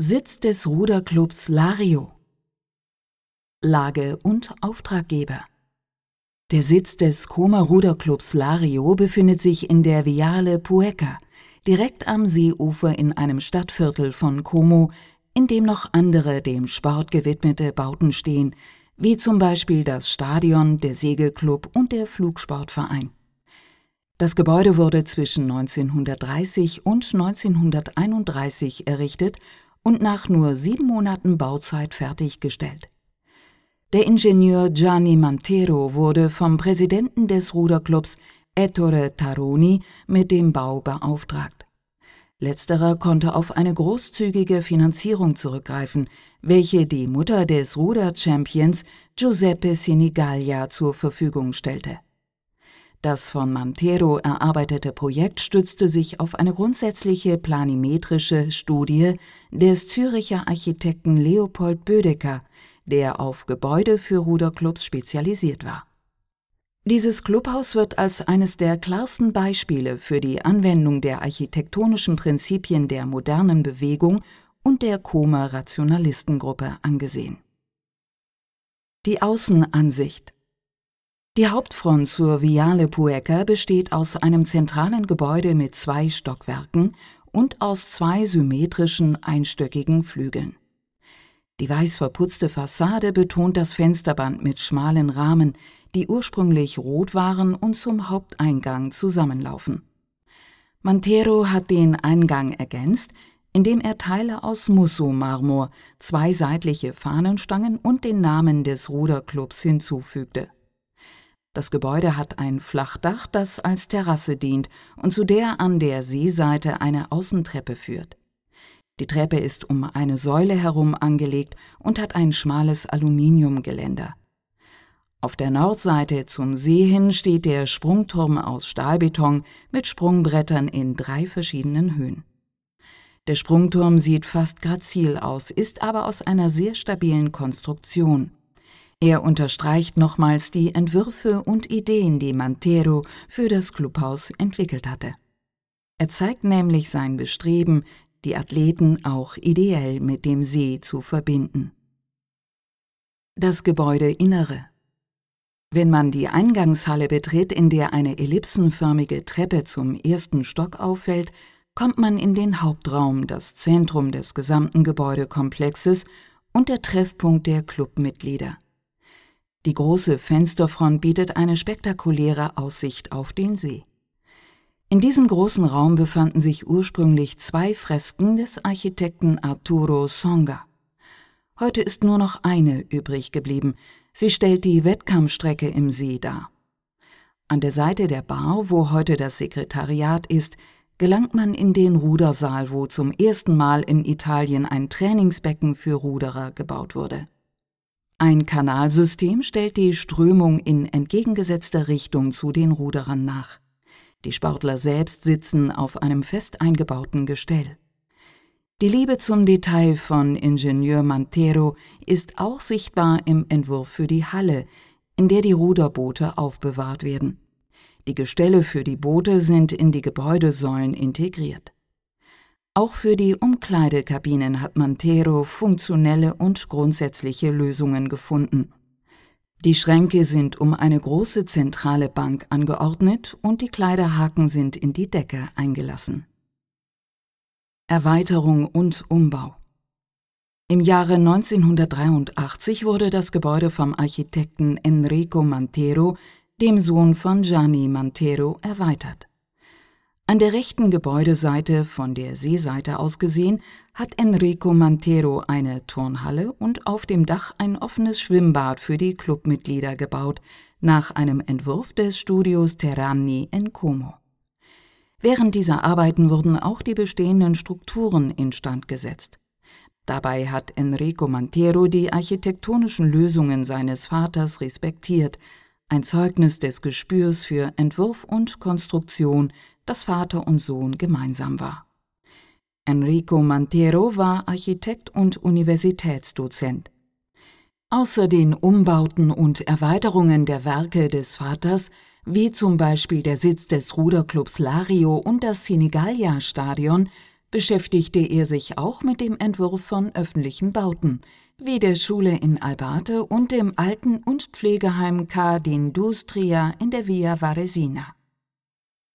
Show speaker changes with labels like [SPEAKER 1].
[SPEAKER 1] Sitz des Ruderclubs Lario Lage und Auftraggeber Der Sitz des Koma Ruderclubs Lario befindet sich in der Viale Pueca, direkt am Seeufer in einem Stadtviertel von Como, in dem noch andere dem Sport gewidmete Bauten stehen, wie zum Beispiel das Stadion, der Segelclub und der Flugsportverein. Das Gebäude wurde zwischen 1930 und 1931 errichtet und nach nur sieben Monaten Bauzeit fertiggestellt. Der Ingenieur Gianni Mantero wurde vom Präsidenten des Ruderclubs Ettore Taroni mit dem Bau beauftragt. Letzterer konnte auf eine großzügige Finanzierung zurückgreifen, welche die Mutter des Ruder-Champions Giuseppe Sinigaglia zur Verfügung stellte. Das von Mantero erarbeitete Projekt stützte sich auf eine grundsätzliche planimetrische Studie des Züricher Architekten Leopold Bödecker, der auf Gebäude für Ruderclubs spezialisiert war dieses Clubhaus wird als eines der klarsten Beispiele für die Anwendung der architektonischen Prinzipien der modernen Bewegung und der Koma Rationalistengruppe angesehen. Die Außenansicht Die Hauptfront zur Viale Pueca besteht aus einem zentralen Gebäude mit zwei Stockwerken und aus zwei symmetrischen einstöckigen Flügeln. Die weiß verputzte Fassade betont das Fensterband mit schmalen Rahmen, die ursprünglich rot waren und zum Haupteingang zusammenlaufen. Mantero hat den Eingang ergänzt, indem er Teile aus Musso-Marmor, zwei seitliche Fahnenstangen und den Namen des Ruderclubs hinzufügte. Das Gebäude hat ein Flachdach, das als Terrasse dient und zu der an der Seeseite eine Außentreppe führt. Die Treppe ist um eine Säule herum angelegt und hat ein schmales Aluminiumgeländer. Auf der Nordseite zum See hin steht der Sprungturm aus Stahlbeton mit Sprungbrettern in drei verschiedenen Höhen. Der Sprungturm sieht fast grazil aus, ist aber aus einer sehr stabilen Konstruktion. Er unterstreicht nochmals die Entwürfe und Ideen, die Mantero für das Clubhaus entwickelt hatte. Er zeigt nämlich sein Bestreben, die Athleten auch ideell mit dem See zu verbinden. Das Gebäudeinnere wenn man die Eingangshalle betritt, in der eine ellipsenförmige Treppe zum ersten Stock auffällt, kommt man in den Hauptraum, das Zentrum des gesamten Gebäudekomplexes und der Treffpunkt der Clubmitglieder. Die große Fensterfront bietet eine spektakuläre Aussicht auf den See. In diesem großen Raum befanden sich ursprünglich zwei Fresken des Architekten Arturo Songa. Heute ist nur noch eine übrig geblieben, Sie stellt die Wettkampfstrecke im See dar. An der Seite der Bar, wo heute das Sekretariat ist, gelangt man in den Rudersaal, wo zum ersten Mal in Italien ein Trainingsbecken für Ruderer gebaut wurde. Ein Kanalsystem stellt die Strömung in entgegengesetzter Richtung zu den Ruderern nach. Die Sportler selbst sitzen auf einem fest eingebauten Gestell. Die Liebe zum Detail von Ingenieur Mantero ist auch sichtbar im Entwurf für die Halle, in der die Ruderboote aufbewahrt werden. Die Gestelle für die Boote sind in die Gebäudesäulen integriert. Auch für die Umkleidekabinen hat Mantero funktionelle und grundsätzliche Lösungen gefunden. Die Schränke sind um eine große zentrale Bank angeordnet und die Kleiderhaken sind in die Decke eingelassen. Erweiterung und Umbau. Im Jahre 1983 wurde das Gebäude vom Architekten Enrico Mantero, dem Sohn von Gianni Mantero, erweitert. An der rechten Gebäudeseite, von der Seeseite aus gesehen, hat Enrico Mantero eine Turnhalle und auf dem Dach ein offenes Schwimmbad für die Clubmitglieder gebaut, nach einem Entwurf des Studios Terrani in Como. Während dieser Arbeiten wurden auch die bestehenden Strukturen instand gesetzt. Dabei hat Enrico Mantero die architektonischen Lösungen seines Vaters respektiert, ein Zeugnis des Gespürs für Entwurf und Konstruktion, das Vater und Sohn gemeinsam war. Enrico Mantero war Architekt und Universitätsdozent. Außer den Umbauten und Erweiterungen der Werke des Vaters wie zum Beispiel der Sitz des Ruderclubs Lario und das Sinigalia-Stadion, beschäftigte er sich auch mit dem Entwurf von öffentlichen Bauten, wie der Schule in Albate und dem Alten- und Pflegeheim Ca' d'Industria in der Via Varesina.